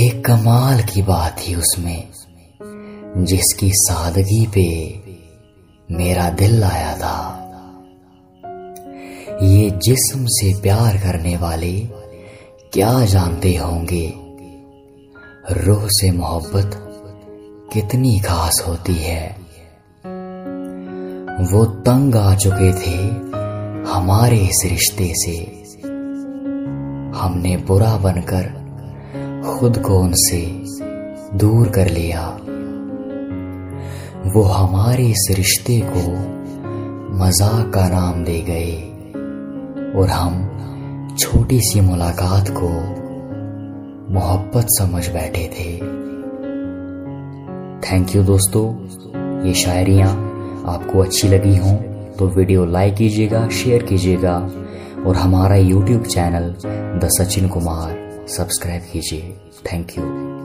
एक कमाल की बात थी उसमें, जिसकी सादगी पे मेरा दिल आया था। ये जिस्म से प्यार करने वाले क्या जानते होंगे? रूह से मोहब्बत कितनी खास होती है? वो तंग आ चुके थे हमारे इस रिश्ते से। हमने बुरा बनकर खुद को उनसे दूर कर लिया। वो हमारे इस रिश्ते को मज़ाक का नाम दे गए और हम छोटी सी मुलाकात को मोहब्बत समझ बैठे थे। थैंक यू दोस्तों। ये शायरियाँ आपको अच्छी लगी हों तो वीडियो लाइक कीजिएगा, शेयर कीजिएगा और हमारा YouTube channel the Sachin Kumar. Subscribe कीजिए। Thank you.